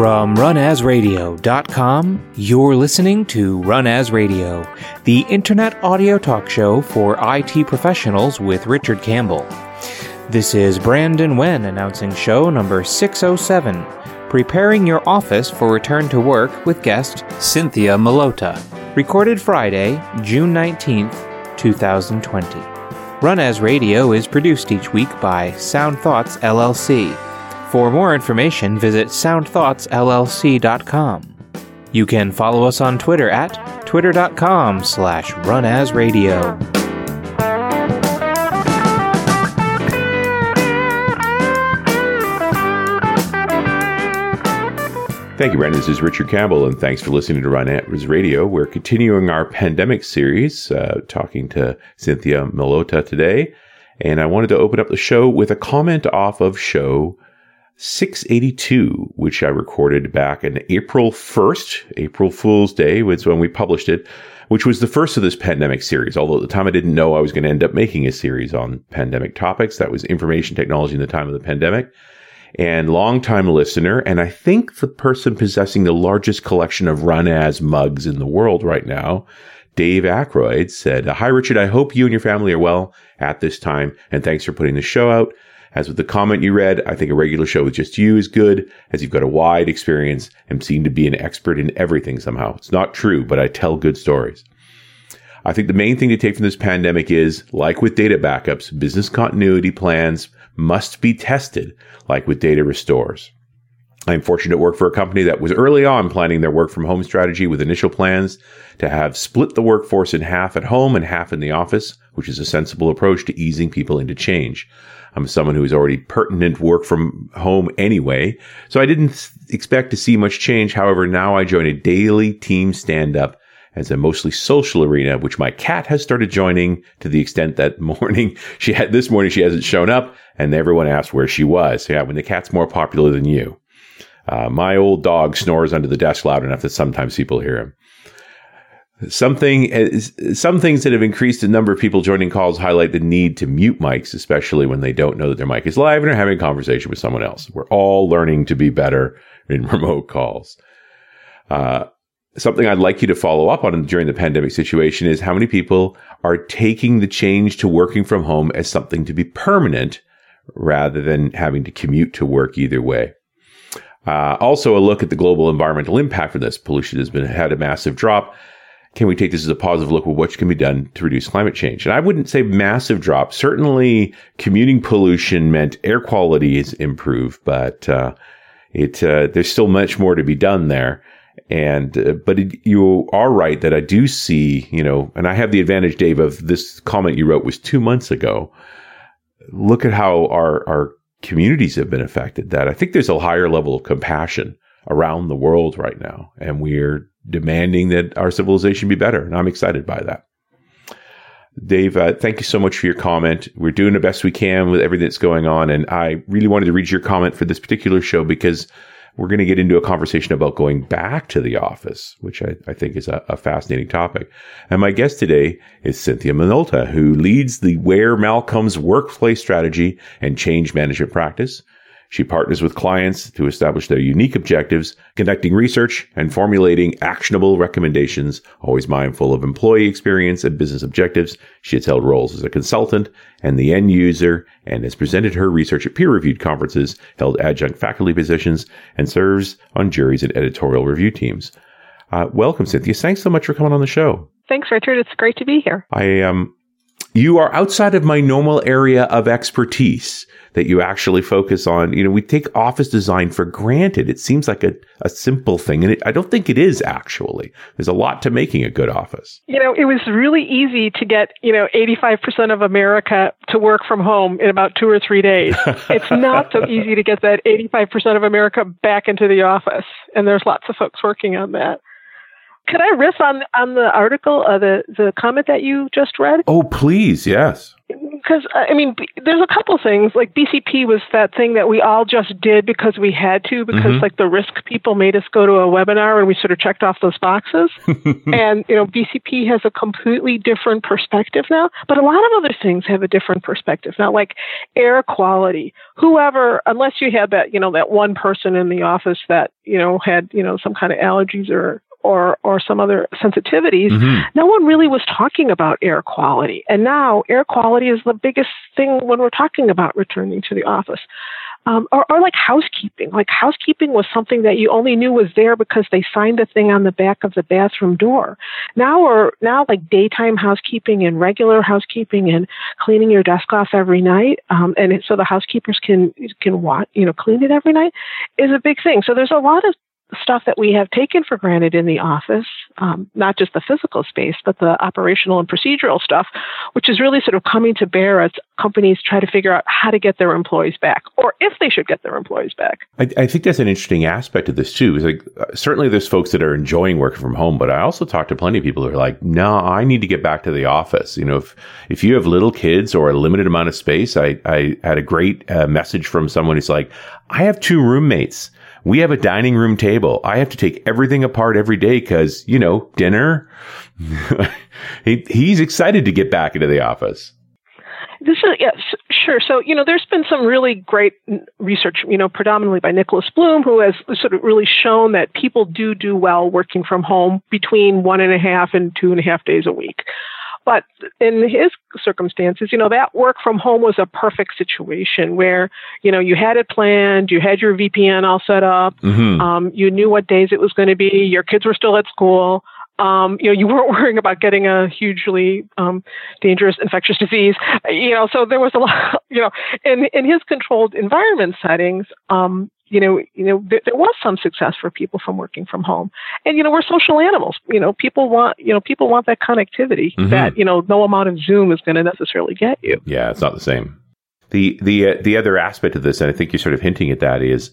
From runasradio.com, you're listening to Run As Radio, the internet audio talk show for IT professionals with Richard Campbell. This is Brandon Wen announcing show number 607, preparing your office for return to work with guest Cynthia Milota, recorded Friday, June 19th, 2020. Run As Radio is produced each week by Sound Thoughts LLC. For more information, visit soundthoughtsllc.com. You can follow us on Twitter at twitter.com slash runasradio. Thank you, Brandon. This is Richard Campbell, and thanks for listening to Run As Radio. We're continuing our pandemic series, uh, talking to Cynthia Milota today. And I wanted to open up the show with a comment off of show 682, which I recorded back in April 1st, April Fool's Day was when we published it, which was the first of this pandemic series. Although at the time I didn't know I was going to end up making a series on pandemic topics. That was information technology in the time of the pandemic and longtime listener. And I think the person possessing the largest collection of run as mugs in the world right now, Dave Aykroyd said, Hi, Richard. I hope you and your family are well at this time. And thanks for putting the show out. As with the comment you read, I think a regular show with just you is good, as you've got a wide experience and seem to be an expert in everything somehow. It's not true, but I tell good stories. I think the main thing to take from this pandemic is, like with data backups, business continuity plans must be tested, like with data restores. I'm fortunate to work for a company that was early on planning their work from home strategy with initial plans to have split the workforce in half at home and half in the office, which is a sensible approach to easing people into change. I'm someone who is already pertinent work from home anyway. So I didn't expect to see much change. However, now I join a daily team stand up as a mostly social arena, which my cat has started joining to the extent that morning she had this morning she hasn't shown up and everyone asked where she was. Yeah, when the cat's more popular than you. Uh, my old dog snores under the desk loud enough that sometimes people hear him. Something, some things that have increased the number of people joining calls highlight the need to mute mics, especially when they don't know that their mic is live and are having a conversation with someone else. We're all learning to be better in remote calls. Uh, something I'd like you to follow up on during the pandemic situation is how many people are taking the change to working from home as something to be permanent rather than having to commute to work either way. Uh, also, a look at the global environmental impact of this. Pollution has been had a massive drop can we take this as a positive look at what can be done to reduce climate change? And I wouldn't say massive drop. Certainly, commuting pollution meant air quality is improved, but uh, it uh, there's still much more to be done there. And uh, but it, you are right that I do see, you know, and I have the advantage, Dave, of this comment you wrote was two months ago. Look at how our our communities have been affected. That I think there's a higher level of compassion around the world right now, and we're demanding that our civilization be better. And I'm excited by that. Dave, uh, thank you so much for your comment. We're doing the best we can with everything that's going on. And I really wanted to read your comment for this particular show because we're going to get into a conversation about going back to the office, which I, I think is a, a, fascinating topic. And my guest today is Cynthia Milota, who leads the Ware Malcomb's workplace strategy and change management practice. She partners with clients to establish their unique objectives, conducting research and formulating actionable recommendations, always mindful of employee experience and business objectives. She has held roles as a consultant and the end user and has presented her research at peer reviewed conferences, held adjunct faculty positions, and serves on juries and editorial review teams. Uh, welcome, Cynthia. Thanks so much for coming on the show. Thanks, Richard. It's great to be here. I um, you are outside of my normal area of expertise that you actually focus on. You know, we take office design for granted. It seems like a, a simple thing, and it, I don't think it is actually. There's a lot to making a good office. You know, it was really easy to get, you know, 85% of America to work from home in about two or three days. it's not so easy to get that 85% of America back into the office, and there's lots of folks working on that. Could I riff on on the article, uh, the the comment that you just read? Oh, please, yes because I mean, there's a couple things. Like BCP was that thing that we all just did because we had to, because mm-hmm. like the risk people made us go to a webinar and we sort of checked off those boxes. and you know, BCP has a completely different perspective now. But a lot of other things have a different perspective now, like air quality. Whoever, unless you had that, you know, that one person in the office that you know had you know some kind of allergies or or or some other sensitivities, mm-hmm. no one really was talking about air quality. And now air quality is the biggest thing when we're talking about returning to the office. Um, or, or like housekeeping. Like housekeeping was something that you only knew was there because they signed a thing on the back of the bathroom door. Now or now like daytime housekeeping and regular housekeeping and cleaning your desk off every night, um, and so the housekeepers can can watch, you know, clean it every night is a big thing. So there's a lot of stuff that we have taken for granted in the office, um, not just the physical space, but the operational and procedural stuff, which is really sort of coming to bear as companies try to figure out how to get their employees back, or if they should get their employees back. I, I think that's an interesting aspect of this too. Is like uh, certainly there's folks that are enjoying working from home, but I also talk to plenty of people who are like, "No, I need to get back to the office." You know, if if you have little kids or a limited amount of space, I I had a great uh, message from someone who's like, "I have two roommates." We have a dining room table. I have to take everything apart every day because, you know, dinner. he, he's excited to get back into the office. This is yes, sure. So you know, there's been some really great research, you know, predominantly by Nicholas Bloom, who has sort of really shown that people do do well working from home between one and a half and two and a half days a week. But in his circumstances, you know, that work from home was a perfect situation where, you know, you had it planned, you had your VPN all set up, mm-hmm. um, you knew what days it was going to be, your kids were still at school. Um, you know, you weren't worrying about getting a hugely um, dangerous infectious disease. You know, so there was a lot. You know, in in his controlled environment settings, um, you know, you know, there, there, was some success for people from working from home. And you know, we're social animals. You know, people want you know people want that connectivity mm-hmm. that you know no amount of Zoom is going to necessarily get you. Yeah, it's not the same. The the uh, the other aspect of this, and I think you're sort of hinting at that, is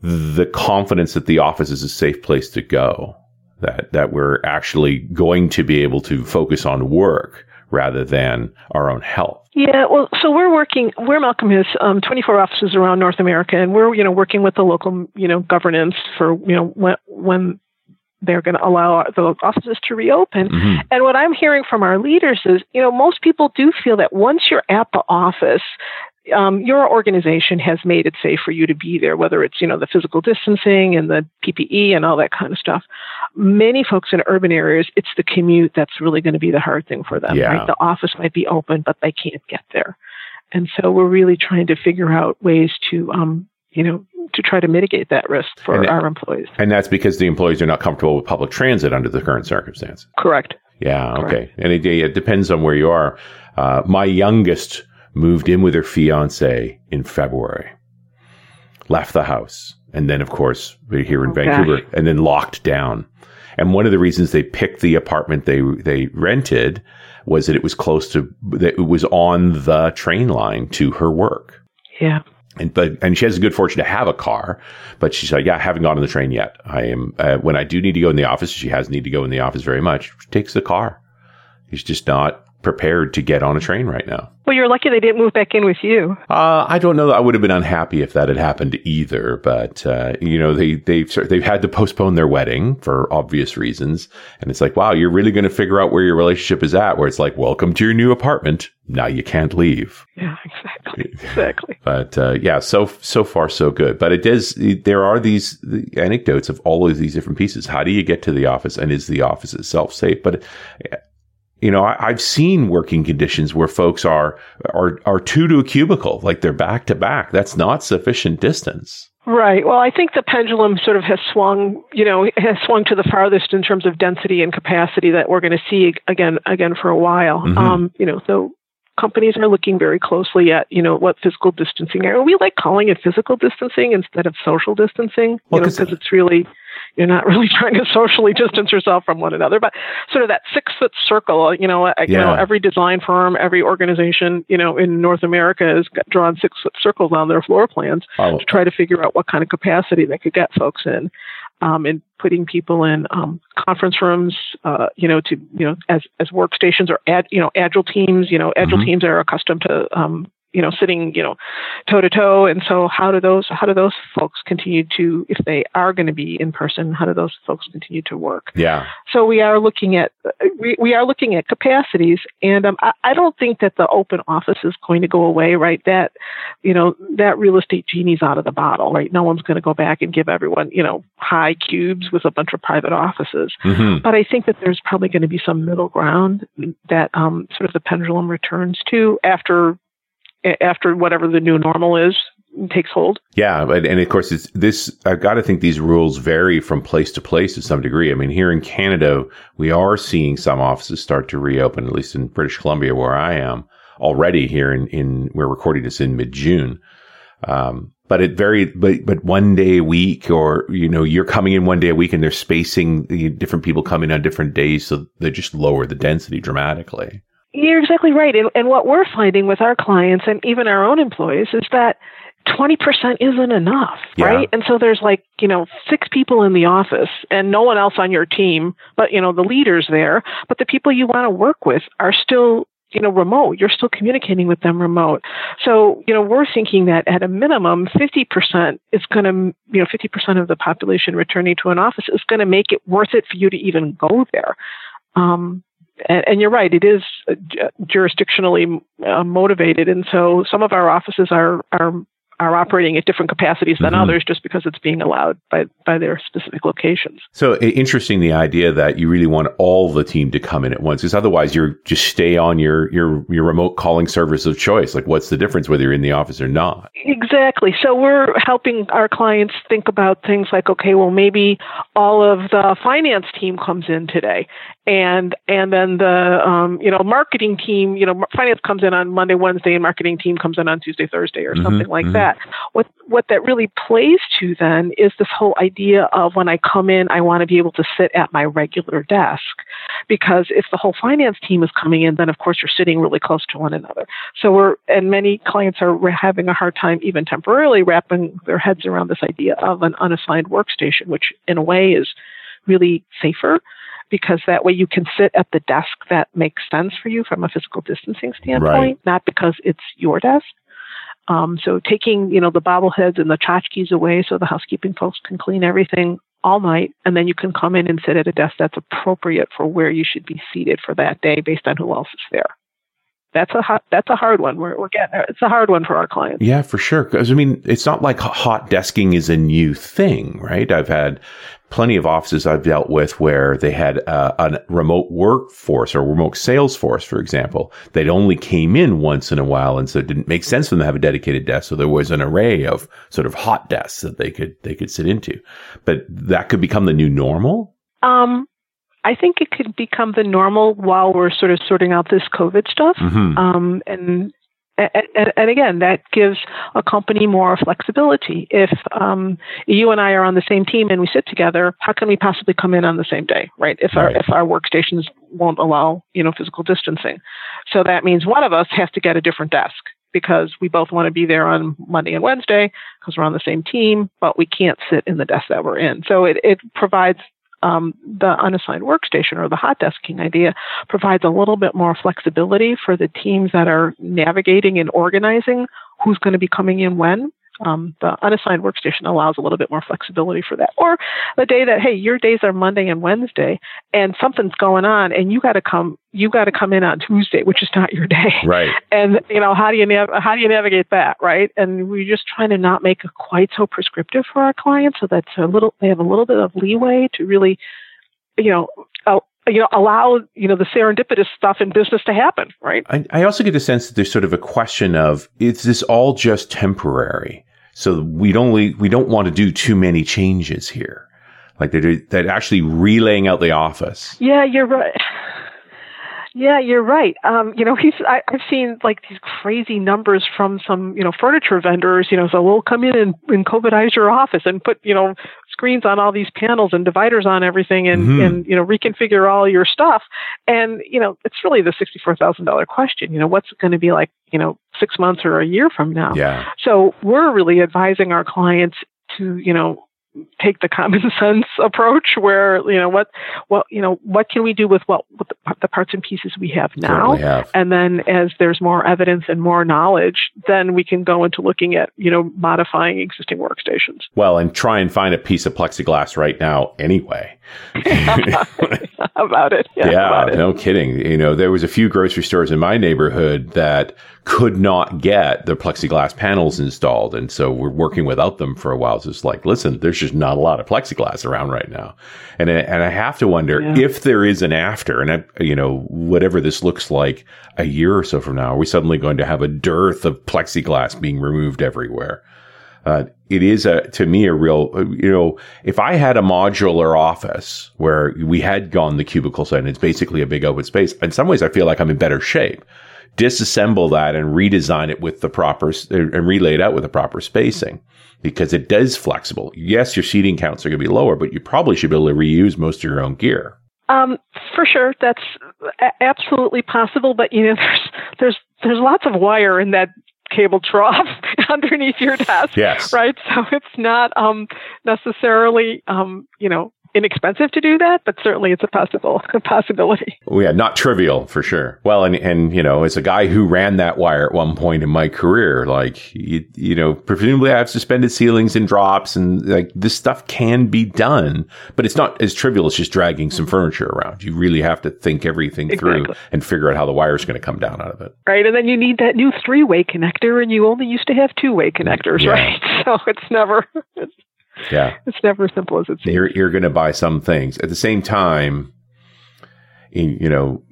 the confidence that the office is a safe place to go. That that we're actually going to be able to focus on work rather than our own health. Yeah, well, so we're working. Ware Malcomb has um, 24 offices around North America, and we're you know working with the local you know governance for you know when when they're going to allow the offices to reopen. Mm-hmm. And what I'm hearing from our leaders is, you know, most people do feel that once you're at the office, um, your organization has made it safe for you to be there, whether it's you know the physical distancing and the PPE and all that kind of stuff. Many folks in urban areas, it's the commute that's really going to be the hard thing for them. Yeah. Right? The office might be open, but they can't get there, and so we're really trying to figure out ways to um, you know to try to mitigate that risk for and our employees. And that's because the employees are not comfortable with public transit under the current circumstances. Correct. Yeah. Okay. Correct. And it, it, depends on where you are. Uh, my youngest moved in with her fiance in February, left the house, and then, of course, we're here in oh, Vancouver, gosh. and then locked down. And one of the reasons they picked the apartment they they rented was that it was close to that it was on the train line to her work. Yeah. And but and she has a good fortune to have a car, but she's like, yeah, I haven't gone on the train yet. I am uh, when I do need to go in the office. She has need to go in the office very much. She takes the car. He's just not prepared to get on a train right now. Well, you're lucky they didn't move back in with you. Uh, I don't know. I would have been unhappy if that had happened either. But uh, you know, they they've they've had to postpone their wedding for obvious reasons, and it's like, wow, you're really going to figure out where your relationship is at. Where it's like, welcome to your new apartment. Now you can't leave. Yeah, exactly, exactly. but uh, yeah, so so far so good. But it does. There are these anecdotes of all of these different pieces. How do you get to the office, and is the office itself safe? But you know, I, have seen working conditions where folks are are are two to a cubicle, like they're back to back. That's not sufficient distance. Right. Well, I think the pendulum sort of has swung, you know, has swung to the farthest in terms of density and capacity that we're going to see again, again for a while. Mm-hmm. Um, you know, so companies are looking very closely at, you know, what physical distancing are. We like calling it physical distancing instead of social distancing, well, you know, because it's really you're not really trying to socially distance yourself from one another, but sort of that six foot circle, you know, yeah. you know, every design firm, every organization, you know, in North America has drawn six foot circles on their floor plans oh. to try to figure out what kind of capacity they could get folks in. um, and putting people in um, conference rooms, uh, you know, to you know as as workstations or ad, you know agile teams. You know, agile mm-hmm. teams are accustomed to um, you know, sitting, you know, toe to toe. And so how do those, how do those folks continue to, if they are going to be in person, how do those folks continue to work? Yeah. So we are looking at, we, we are looking at capacities and um, I, I don't think that the open office is going to go away, right? That, you know, that real estate genie's out of the bottle, right? No one's going to go back and give everyone, you know, high cubes with a bunch of private offices. Mm-hmm. But I think that there's probably going to be some middle ground that um, sort of the pendulum returns to after after whatever the new normal is takes hold. Yeah, and of course, it's this. I've got to think these rules vary from place to place to some degree. I mean, here in Canada, we are seeing some offices start to reopen, at least in British Columbia, where I am already. Here in, in we're recording this in mid June. Um, but it very, but, but one day a week or, you know, you're coming in one day a week and they're spacing the different people coming on different days. So they just lower the density dramatically. You're exactly right. And, and what we're finding with our clients and even our own employees is that 20% isn't enough, yeah. right? And so there's like, you know, six people in the office and no one else on your team, but, you know, the leaders there, but the people you want to work with are still, you know, remote. You're still communicating with them remote. So, you know, we're thinking that at a minimum, 50% is going to, you know, 50% of the population returning to an office is going to make it worth it for you to even go there. Um, and, and, you're right, it is uh, jurisdictionally uh, motivated, and so some of our offices are are are operating at different capacities than mm-hmm. others just because it's being allowed by, by their specific locations. So interesting the idea that you really want all the team to come in at once because otherwise you're just stay on your, your, your remote calling service of choice. Like what's the difference whether you're in the office or not? Exactly. So we're helping our clients think about things like, okay, well, maybe all of the finance team comes in today and and then the um, you know marketing team you know finance comes in on Monday Wednesday and marketing team comes in on Tuesday Thursday or mm-hmm, something like mm-hmm. that. What what that really plays to then is this whole idea of when I come in I want to be able to sit at my regular desk. Because if the whole finance team is coming in then of course you're sitting really close to one another. So we're and many clients are having a hard time even temporarily wrapping their heads around this idea of an unassigned workstation which in a way is really safer because that way you can sit at the desk that makes sense for you from a physical distancing standpoint, right. not because it's your desk. Um, so taking, you know, the bobbleheads and the tchotchkes away so the housekeeping folks can clean everything all night and then you can come in and sit at a desk that's appropriate for where you should be seated for that day based on who else is there that's a hot, that's a hard one. We're, we're getting it's a hard one for our clients. Yeah, for sure. Because I mean, it's not like hot desking is a new thing, right? I've had plenty of offices I've dealt with where they had uh, a remote workforce or remote sales force, for example, that only came in once in a while, and so it didn't make sense for them to have a dedicated desk. So there was an array of sort of hot desks that they could they could sit into, but that could become the new normal. Um, I think it could become the normal while we're sort of sorting out this COVID stuff. Mm-hmm. Um, and, and, and again, that gives a company more flexibility. If um, you and I are on the same team and we sit together, how can we possibly come in on the same day, right? If right. our if our workstations won't allow you know physical distancing, so that means one of us has to get a different desk because we both want to be there on Monday and Wednesday because we're on the same team, but we can't sit in the desk that we're in. So it, it provides um, the unassigned workstation or the hot desking idea provides a little bit more flexibility for the teams that are navigating and organizing who's going to be coming in when um, the unassigned workstation allows a little bit more flexibility for that. Or the day that hey, your days are Monday and Wednesday, and something's going on, and you got to come, you got to come in on Tuesday, which is not your day. Right. And you know how do you nav- how do you navigate that, right? And we're just trying to not make it quite so prescriptive for our clients, so that's a little they have a little bit of leeway to really, you know. Uh, you know, allow you know the serendipitous stuff in business to happen, right? I, I also get the sense that there's sort of a question of is this all just temporary? So we don't we don't want to do too many changes here. Like they're, they're actually relaying out the office. Yeah, you're right. Yeah, you're right. Um, you know, he's I, I've seen like these crazy numbers from some you know furniture vendors. You know, so we'll come in and, and COVIDize your office and put you know screens on all these panels and dividers on everything and mm-hmm. and you know reconfigure all your stuff. And you know, it's really the sixty four thousand dollar question. You know, what's it going to be like? You know, six months or a year from now. Yeah. So we're really advising our clients to you know take the common sense approach where you know what what you know what can we do with what with the, parts and pieces we have now have. and then as there's more evidence and more knowledge then we can go into looking at you know modifying existing workstations Well, and try and find a piece of plexiglass right now anyway. about it yeah, Yeah, about it. no kidding. You know, there was a few grocery stores in my neighborhood that could not get the plexiglass panels installed, and so we're working without them for a while. So it's like, listen, there's just not a lot of plexiglass around right now, and I- and I have to wonder Yeah. if there is an after, and I, you know, whatever this looks like a year or so from now, are we suddenly going to have a dearth of plexiglass being removed everywhere? Uh, it is a to me a real you know if I had a modular office where we had gone the cubicle side and it's basically a big open space. In some ways, I feel like I'm in better shape. Disassemble that and redesign it with the proper and relay it out with the proper spacing because it does flexible. Yes, your seating counts are going to be lower, but you probably should be able to reuse most of your own gear. Um, for sure, that's absolutely possible. But you know, there's there's there's lots of wire in that cable trough underneath your desk, Yes. right? So it's not um, necessarily um, you know inexpensive to do that, but certainly it's a possible a possibility. Oh, yeah, not trivial for sure. Well, and and you know, as a guy who ran that wire at one point in my career, like you, you know, presumably I have suspended ceilings and drops, and like this stuff can be done, but it's not as trivial as just dragging some furniture around. You really have to think everything through and figure out how the wire is going to come down out of it. Right, and then you need that new three-way connector, and you only used to have two-way connectors, Yeah. right? So it's never it's, Yeah, it's never as simple as it seems. you're you're going to buy some things at the same time. in- You know,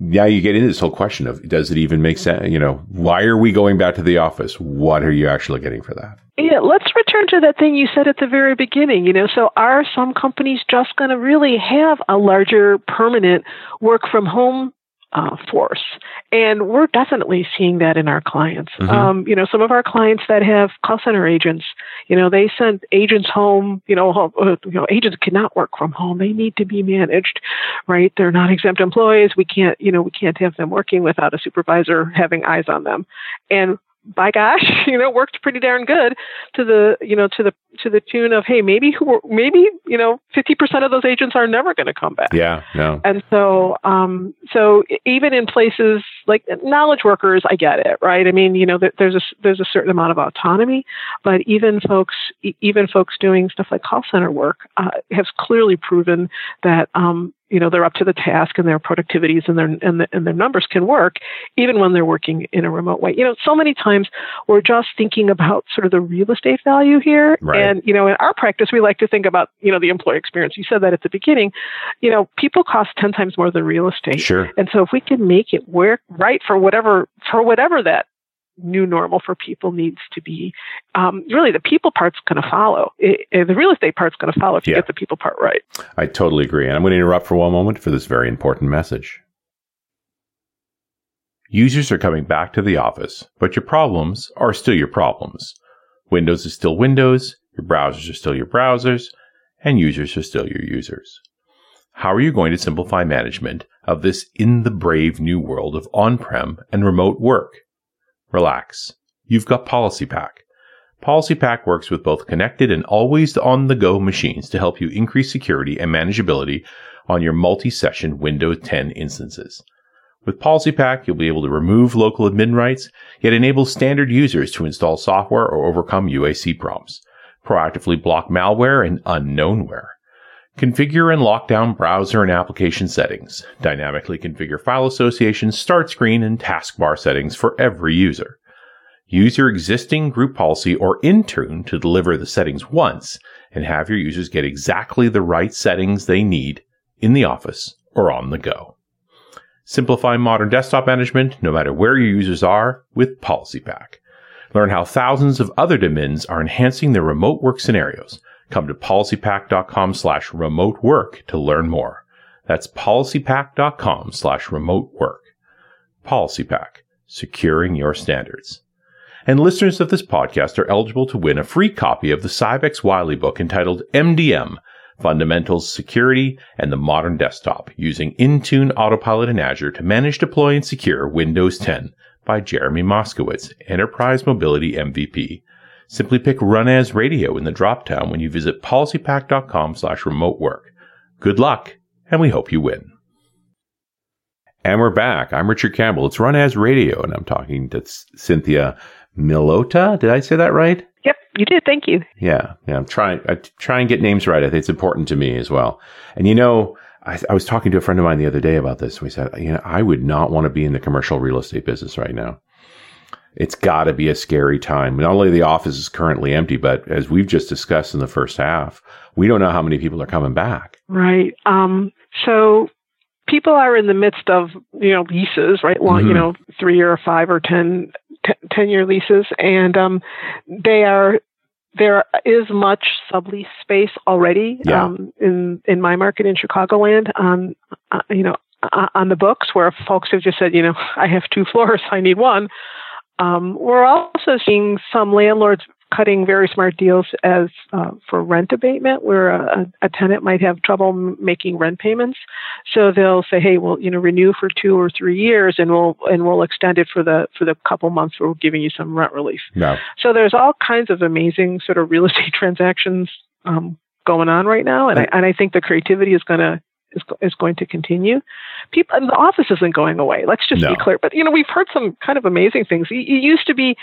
now you get into this whole question of does it even make sense? You know, why are we going back to the office? What are you actually getting for that? Yeah, let's return to that thing you said at the very beginning. You know, so are some companies just going to really have a larger permanent work from home uh, force? And we're definitely seeing that in our clients. Mhm. Um, you know, some of our clients that have call center agents, you know, they send agents home. You know, ho- uh, you know, agents cannot work from home; they need to be managed, right? They're not exempt employees. We can't, you know, we can't have them working without a supervisor having eyes on them. And by gosh, you know, worked pretty darn good to the, you know, to the to the tune of, hey, maybe who, maybe you know, fifty percent of those agents are never going to come back. Yeah, no. And so, um, so even in places like knowledge workers, I get it, right? I mean, you know, there's a there's a certain amount of autonomy, but even folks, even folks doing stuff like call center work, uh, has clearly proven that, um, you know, they're up to the task and their productivities and their and, the, and their numbers can work, even when they're working in a remote way. You know, so many times we're just thinking about sort of the real estate value here, Right. and you know, in our practice, we like to think about you know the employee experience. You said that at the beginning you know, people cost 10 times more than real estate. Sure. And so if we can make it work right for whatever, for whatever that new normal for people needs to be, um, really the people part's going to follow. It, it- the real estate part's going to follow if you Yeah. get the people part right. I totally agree. And I'm going to interrupt for one moment for this very important message. Users are coming back to the office, but your problems are still your problems. Windows is still Windows, your browsers are still your browsers, and users are still your users. How are you going to simplify management of this in the brave new world of on-prem and remote work? Relax. You've got PolicyPak. PolicyPak works with both connected and always on the go machines to help you increase security and manageability on your multi session Windows 10 instances. With PolicyPak, you'll be able to remove local admin rights, yet enable standard users to install software or overcome UAC prompts, proactively block malware and unknownware. Configure and lock down browser and application settings, dynamically configure file association, start screen, and taskbar settings for every user. Use your existing group policy or Intune to deliver the settings once and have your users get exactly the right settings they need in the office or on the go. Simplify modern desktop management no matter where your users are with PolicyPak. Learn how thousands of other domains are enhancing their remote work scenarios. Come to policypak.com slash remote work to learn more. That's policypak.com slash remote work. PolicyPak, securing your standards. And listeners of this podcast are eligible to win a free copy of the Sybex Wiley book entitled MDM Fundamentals, Security, and the Modern Desktop using Intune Autopilot and Azure to manage, deploy, and secure Windows 10 by Jeremy Moskowitz, Enterprise Mobility MVP. Simply pick Run As Radio in the drop-down when you visit policypak.com slash remote work. Good luck, and we hope you win. And we're back. I'm Richard Campbell. It's Run As Radio, and I'm talking to Cynthia Milota. Did I say that right? Yep, you did. Thank you. Yeah, yeah. I'm trying. I try and get names right. I think it's important to me as well. And you know, I, I was talking to a friend of mine the other day about this. We said, you know, I would not want to be in the commercial real estate business right now. It's got to be a scary time. Not only the office is currently empty, but as we've just discussed in the first half, we don't know how many people are coming back. Right. Um, so people are in the midst of you know leases, right? Long, mm-hmm. you know, three or five or ten, t- ten year leases, and um, they are there is much sublease space already yeah. um, in in my market in Chicagoland on uh, you know uh, on the books where folks have just said you know I have two floors I need one. Um, we're also seeing some landlords cutting very smart deals as uh, for rent abatement, where a, a, tenant might have trouble making rent payments. So they'll say, "Hey, well, you know, renew for two or three years, and we'll and we'll extend it for the for the couple months where we're giving you some rent relief." No. So there's all kinds of amazing sort of real estate transactions um, going on right now, and I, and I think the creativity is going to is, is going to continue. People, the office isn't going away. Let's just no. be clear. But you know, we've heard some kind of amazing things. It, it used to be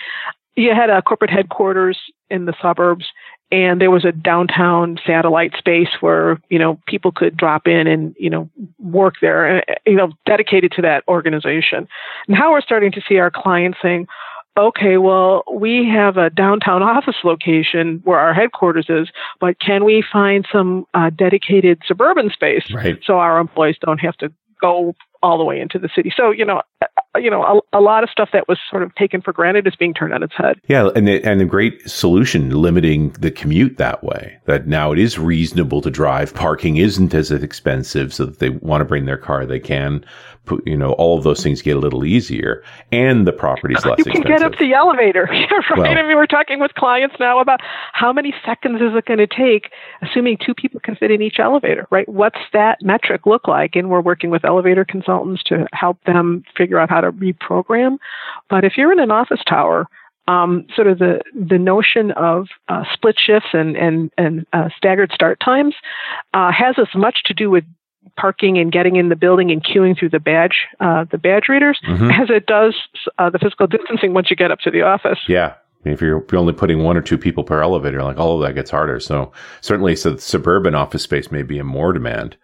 you had a corporate headquarters in the suburbs and there was a downtown satellite space where you know people could drop in and you know work there uh, you know dedicated to that organization now we're starting to see our clients saying okay well we have a downtown office location where our headquarters is but can we find some uh, dedicated suburban space right. so our employees don't have to go all the way into the city. So, you know, uh, you know, a, a, lot of stuff that was sort of taken for granted is being turned on its head. Yeah, and the, and a great solution limiting the commute that way. That now it is reasonable to drive. Parking isn't as expensive, so that they want to bring their car, they can you know, all of those things get a little easier and the property's less you can expensive. get up the elevator, right? Well, I mean, we're talking with clients now about how many seconds is it going to take, assuming two people can fit in each elevator, right? What's that metric look like? And we're working with elevator consultants to help them figure out how to reprogram. But if you're in an office tower, um, sort of the the notion of uh, split shifts and and and uh, staggered start times uh, has as much to do with parking and getting in the building and queuing through the badge uh, the badge readers mm-hmm. as it does uh, the physical distancing once you get up to the office. Yeah. If you're only putting one or two people per elevator, like all of that gets harder. So certainly, so suburban office space may be in more demand,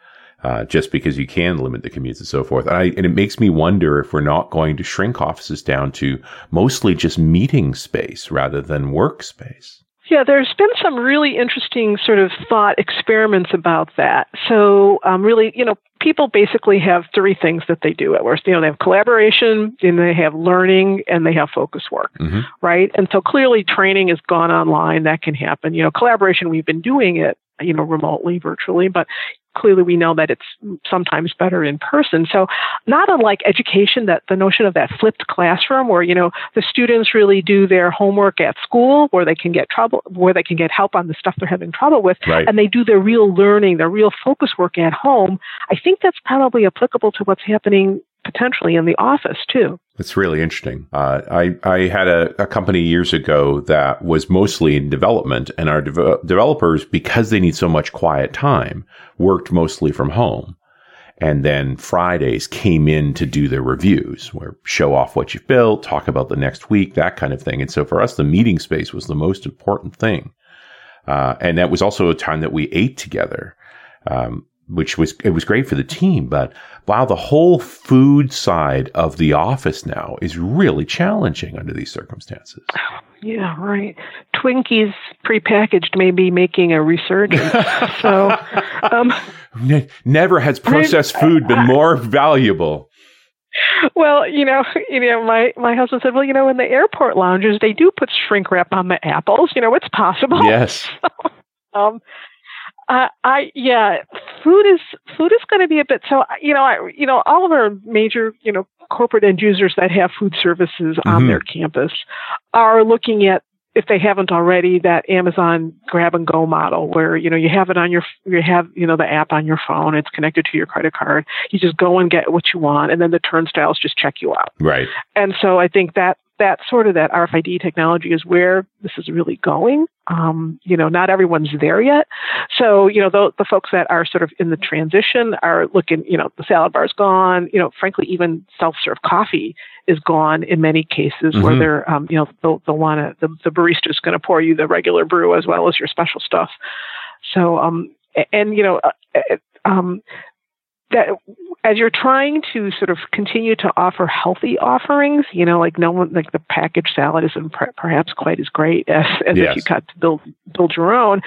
uh, just because you can limit the commutes and so forth. And, I, and it makes me wonder if we're not going to shrink offices down to mostly just meeting space rather than workspace. Yeah, there's been some really interesting sort of thought experiments about that. So, um, really, you know, people basically have three things that they do at work. You know, they have collaboration, and they have learning, and they have focus work, mm-hmm. right? And so clearly, training has gone online. That can happen. You know, collaboration, we've been doing it you know, remotely, virtually, but clearly we know that it's sometimes better in person. So not unlike education, that the notion of that flipped classroom where, you know, the students really do their homework at school where they can get trouble, where they can get help on the stuff they're having trouble with. Right. And they do their real learning, their real focus work at home. I think that's probably applicable to what's happening potentially in the office too. It's really interesting. Uh, I I had a, a, company years ago that was mostly in development, and our de- developers, because they need so much quiet time, worked mostly from home. And then Fridays came in to do their reviews, where show off what you've built, talk about the next week, that kind of thing. And so for us, the meeting space was the most important thing. Uh, and that was also a time that we ate together. Um, which was it was great for the team but wow the whole food side of the office now is really challenging under these circumstances yeah right twinkies prepackaged may be making a resurgence so um, ne- never has processed food been more valuable well, you know, you know, my my husband said, well, you know, in the airport lounges, they do put shrink wrap on the apples. You know, it's possible. Yes. um, uh, I yeah, food is food is going to be a bit so you know I you know all of our major you know corporate end users that have food services mm-hmm. on their campus are looking at if they haven't already that Amazon grab and go model where you know you have it on your you have you know the app on your phone it's connected to your credit card you just go and get what you want and then the turnstiles just check you out right and so I think that that sort of that RFID technology is where this is really going. Um, you know, not everyone's there yet. So, you know, the, the folks that are sort of in the transition are looking, you know, the salad bar's gone, you know, frankly, even self-serve coffee is gone in many cases mm-hmm. where they're, um, you know, they'll, they'll want to, the, the barista is going to pour you the regular brew as well as your special stuff. So, um, and, you know, uh, uh um, that as you're trying to sort of continue to offer healthy offerings, you know, like no one, like the packaged salad isn't per, perhaps quite as great as, as yes. if you got to build build your own.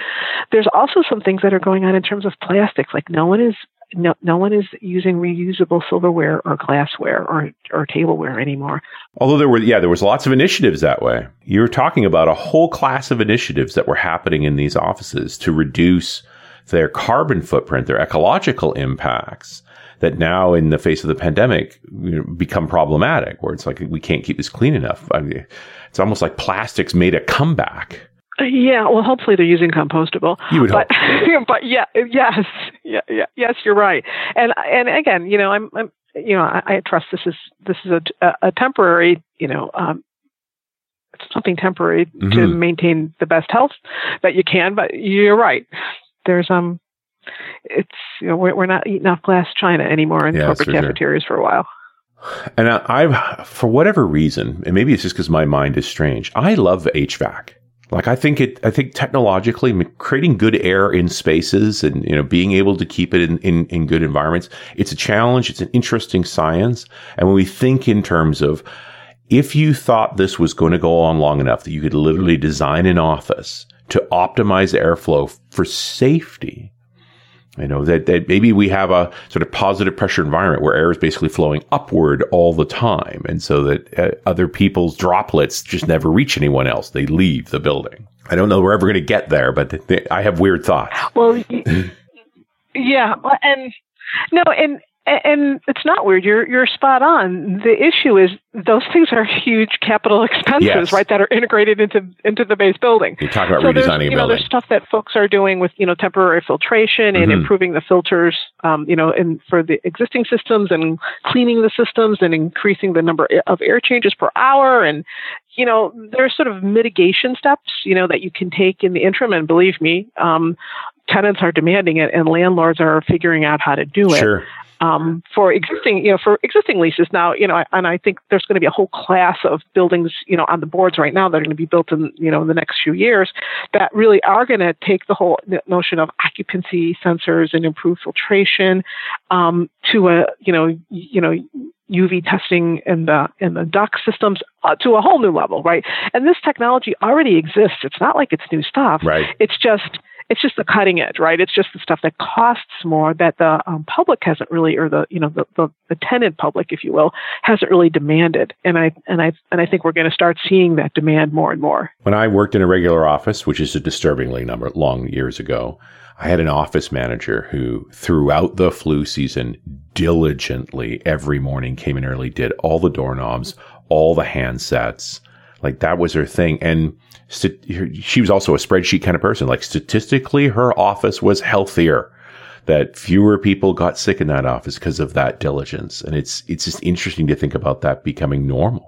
There's also some things that are going on in terms of plastics. Like no one is no, no one is using reusable silverware or glassware or, or tableware anymore. Although there were, yeah, there was lots of initiatives that way. You were talking about a whole class of initiatives that were happening in these offices to reduce their carbon footprint, their ecological impacts that now in the face of the pandemic you know, become problematic where it's like we can't keep this clean enough. I mean, it's almost like plastics made a comeback. Yeah, well, hopefully they're using compostable. You would but, hope. but yeah, yes, yeah, yeah, yes, you're right. And and again, you know, I'm, I'm you know, I, I trust this is this is a, a temporary, you know, um, something temporary mm-hmm. to maintain the best health that you can. But you're right there's um it's you know we're, we're not eating off glass china anymore in corporate cafeterias sure. for a while and I've, for whatever reason, and maybe it's just because my mind is strange, I love HVAC. Like I think it, I think technologically creating good air in spaces and, you know, being able to keep it in, in, in good environments, it's a challenge. It's an interesting science. And when we think in terms of if you thought this was going to go on long enough that you could literally design an office to optimize airflow for safety. I know, that, that maybe we have a sort of positive pressure environment where air is basically flowing upward all the time. And so that uh, other people's droplets just never reach anyone else. They leave the building. I don't know we're ever going to get there, but they, I have weird thoughts. Well, yeah. And no, and and it's not weird. You're you're spot on. The issue is those things are huge capital expenses, yes. right? That are integrated into into the base building. You talk about so redesigning a building. Know, there's stuff that folks are doing with you know temporary filtration and mm-hmm. improving the filters, um, you know, and for the existing systems and cleaning the systems and increasing the number of air changes per hour and you know, there's sort of mitigation steps, you know, that you can take in the interim. And believe me, um, tenants are demanding it and landlords are figuring out how to do it. Sure um, for existing, you know, for existing leases now, you know, and I think there's going to be a whole class of buildings, you know, on the boards right now that are going to be built in, you know, in the next few years that really are going to take the whole notion of occupancy sensors and improved filtration um, to a, you know, you know, UV testing in the in the duct systems uh, to a whole new level, right? And this technology already exists. It's not like it's new stuff. Right. It's just it's just the cutting edge, right? It's just the stuff that costs more that the um, public hasn't really, or the you know the, the, the tenant public, if you will, hasn't really demanded. And I and I and I think we're going to start seeing that demand more and more. When I worked in a regular office, which is a disturbingly number long years ago, I had an office manager who, throughout the flu season, diligently every morning came in early, did all the doorknobs, all the handsets. Like that was her thing. And st- she was also a spreadsheet kind of person. Like statistically, her office was healthier. That fewer people got sick in that office because of that diligence, and it's it's just interesting to think about that becoming normal.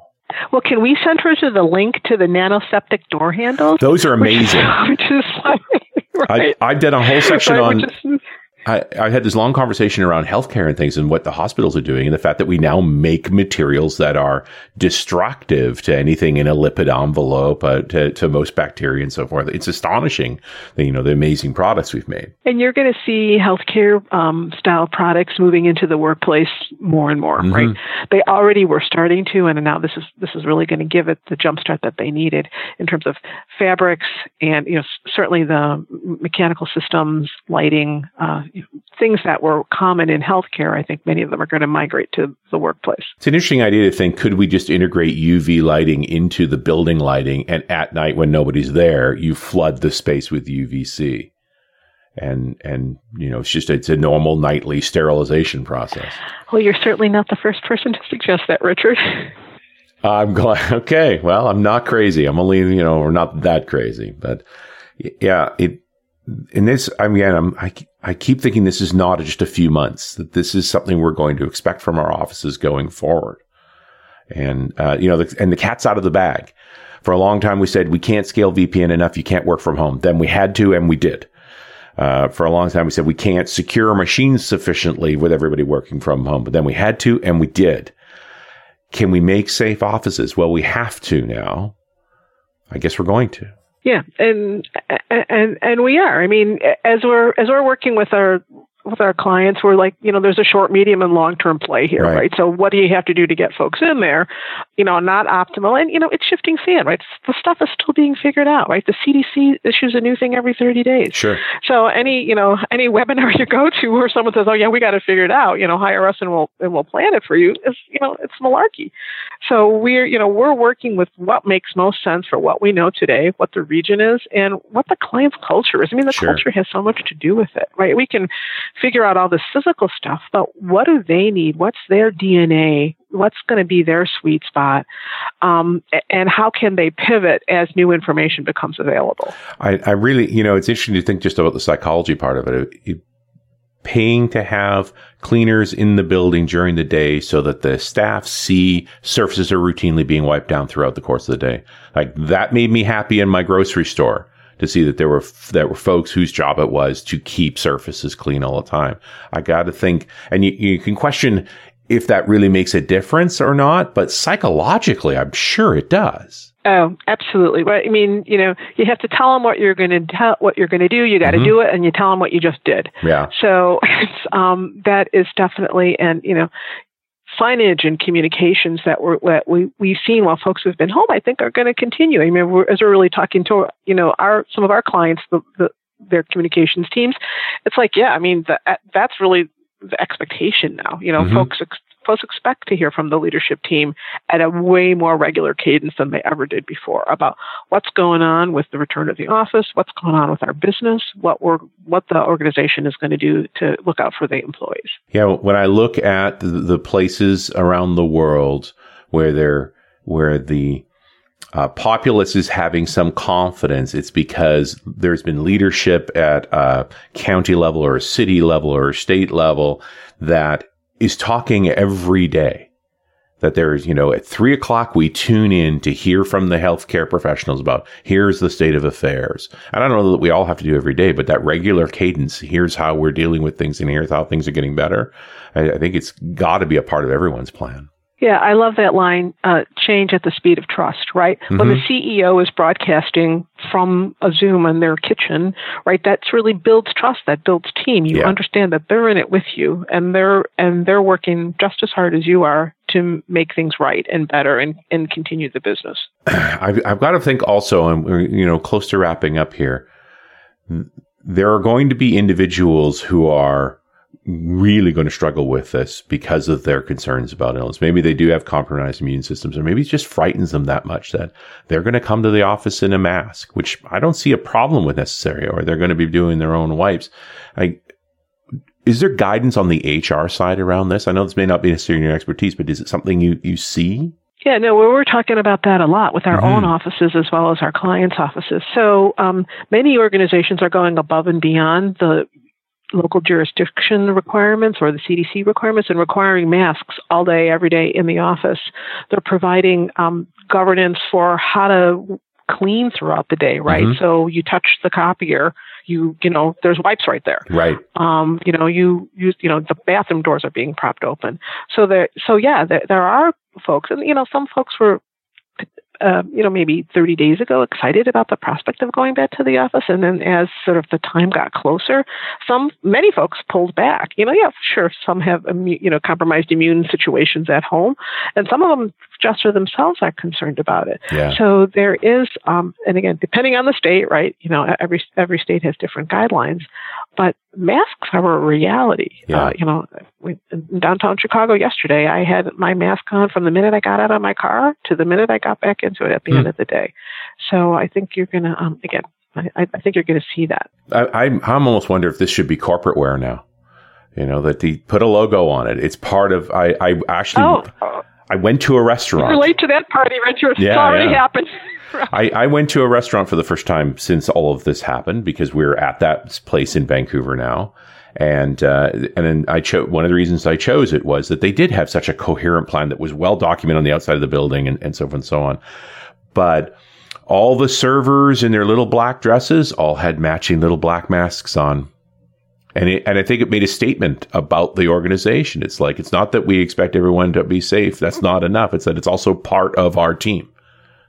Well, can we send her to the link to the nanoseptic door handles? Those are amazing. Which, which is like, right. I, I did a whole section right, on is, I, I, had this long conversation around healthcare and things and what the hospitals are doing and the fact that we now make materials that are destructive to anything in a lipid envelope, uh, to, to most bacteria and so forth. It's astonishing, the, you know, the amazing products we've made. And you're going to see healthcare um, style products moving into the workplace more and more, mm-hmm. right? They already were starting to, and now this is this is really going to give it the jumpstart that they needed in terms of fabrics and you know certainly the mechanical systems, lighting. Uh, things that were common in healthcare, I think many of them are going to migrate to the workplace. It's an interesting idea to think could we just integrate UV lighting into the building lighting and at night when nobody's there, you flood the space with UVC? And, and, you know, it's just, it's a normal nightly sterilization process. Well, you're certainly not the first person to suggest that, Richard. I'm glad. Okay. Well, I'm not crazy. I'm only, you know, we're not that crazy, but yeah, it, in this, I again, I'm, I, I keep thinking this is not just a few months, that this is something we're going to expect from our offices going forward. And, uh, you know, the, and the cat's out of the bag. For a long time, we said we can't scale VPN enough. You can't work from home. Then we had to, and we did. Uh, for a long time, we said we can't secure machines sufficiently with everybody working from home. But then we had to, and we did. Can we make safe offices? Well, we have to now. I guess we're going to. Yeah, and and and we are. I mean, as we're as we're working with our with our clients, we're like, you know, there's a short, medium, and long term play here, right. right. So what do you have to do to get folks in there? You know, not optimal, and you know, it's shifting sand, right? The stuff is still being figured out, right? The CDC issues a new thing every 30 days. Sure. So any, you know, any webinar you go to where someone says, oh yeah, we got to figure it out, you know, hire us and we'll and we'll plan it for you, is you know, it's malarkey. So we're, you know, we're working with what makes most sense for what we know today, what the region is, and what the client's culture is. I mean, the sure. culture has so much to do with it, right? We can figure out all this physical stuff, but what do they need? What's their DNA? What's going to be their sweet spot? Um, and how can they pivot as new information becomes available? I, I, really, you know, it's interesting to think just about the psychology part of it. it paying to have cleaners in the building during the day so that the staff see surfaces are routinely being wiped down throughout the course of the day. Like that made me happy in my grocery store to see that there were that were folks whose job it was to keep surfaces clean all the time. I got to think, and you, you can question if that really makes a difference or not, but psychologically, I'm sure it does. Oh, absolutely. But I mean, you know, you have to tell them what you're going to tell, what you're going to do. You got to mm-hmm. do it, and you tell them what you just did. Yeah. So um, that is definitely, and you know, signage and communications that we're that we we've seen while folks have been home, I think are going to continue. I mean, we're, as we're really talking to you know our some of our clients, the, the their communications teams, it's like yeah, I mean the, that's really the expectation now. You know, mm-hmm. folks ex- folks expect to hear from the leadership team at a way more regular cadence than they ever did before about what's going on with the return of the office, what's going on with our business, what we're what the organization is going to do to look out for the employees. Yeah, when I look at the, the places around the world where they're where the uh, populace is having some confidence, it's because there's been leadership at a county level or city level or state level that is talking every day that there's, you know, at three o'clock, we tune in to hear from the healthcare professionals about here's the state of affairs. And I don't know that we all have to do every day, but that regular cadence, here's how we're dealing with things and here's how things are getting better. I, I think it's got to be a part of everyone's plan. Yeah, I love that line, uh, change at the speed of trust, right? Mm-hmm. When the CEO is broadcasting from a Zoom in their kitchen, right, that's really builds trust, that builds team. You yeah. understand that they're in it with you and they're, and they're working just as hard as you are to make things right and better and, and continue the business. I've, I've got to think also, and you know, close to wrapping up here, there are going to be individuals who are really going to struggle with this because of their concerns about illness. Maybe they do have compromised immune systems, or maybe it just frightens them that much that they're going to come to the office in a mask, which I don't see a problem with necessarily, or they're going to be doing their own wipes. I, is there guidance on the HR side around this? I know this may not be necessarily your expertise, but is it something you, you see? Yeah, no, we're talking about that a lot with our mm-hmm. own offices as well as our clients' offices. So um, many organizations are going above and beyond the local jurisdiction requirements or the CDC requirements and requiring masks all day, every day in the office. They're providing um, governance for how to clean throughout the day, right? Mm-hmm. So you touch the copier, you you know, there's wipes right there. Right. Um, you know, you you you know, the bathroom doors are being propped open. So there so yeah, there, there are folks and you know, some folks were uh, you know, maybe 30 days ago, excited about the prospect of going back to the office. And then as sort of the time got closer, some, many folks pulled back. You know, yeah, sure, some have, you know, compromised immune situations at home. And some of them just for themselves are concerned about it. Yeah. So there is, um, and again, depending on the state, right? You know, every, every state has different guidelines, but masks are a reality. Yeah. Uh, you know, in downtown Chicago yesterday, I had my mask on from the minute I got out of my car to the minute I got back into it at the mm. end of the day. So I think you're going to, um, again, I, I, think you're going to see that. I, I, I'm almost wonder if this should be corporate wear now. You know, that they put a logo on it. It's part of, I, I actually, oh. I went to a restaurant. relate to that party, Richard. Yeah, it's already yeah. happened. I, I went to a restaurant for the first time since all of this happened because we're at that place in Vancouver now. And uh, and then I chose one of the reasons I chose it was that they did have such a coherent plan that was well documented on the outside of the building and, and so forth and so on. But all the servers in their little black dresses all had matching little black masks on. And it, and I think it made a statement about the organization. It's like it's not that we expect everyone to be safe. That's not enough. It's that it's also part of our team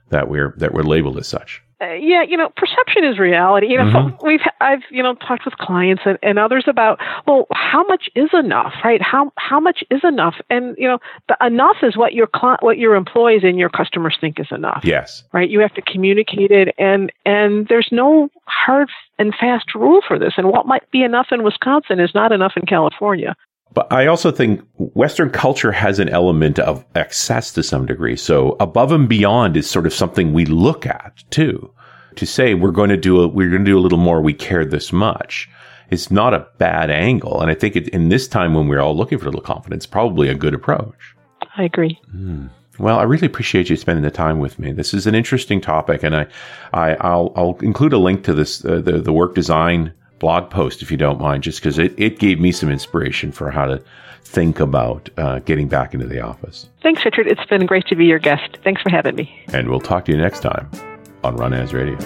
that we're that we're labeled as such. Uh, yeah, you know, perception is reality. You know, mm-hmm. we've I've you know talked with clients and, and others about well, how much is enough, right? How how much is enough? And you know, the enough is what your cli- what your employees and your customers think is enough. Yes, right. You have to communicate it, and and there's no hard and fast rule for this. And what might be enough in Wisconsin is not enough in California. But I also think Western culture has an element of excess to some degree. So above and beyond is sort of something we look at too. To say we're going to do a, we're going to do a little more. We care this much. It's not a bad angle. And I think it, in this time when we're all looking for a little confidence, probably a good approach. I agree. Mm. Well, I really appreciate you spending the time with me. This is an interesting topic, and I, I will I'll include a link to this uh, the the work design blog post if you don't mind, just because it, it gave me some inspiration for how to think about uh, getting back into the office. Thanks, Richard. It's been great to be your guest. Thanks for having me. And we'll talk to you next time on RunAs Radio.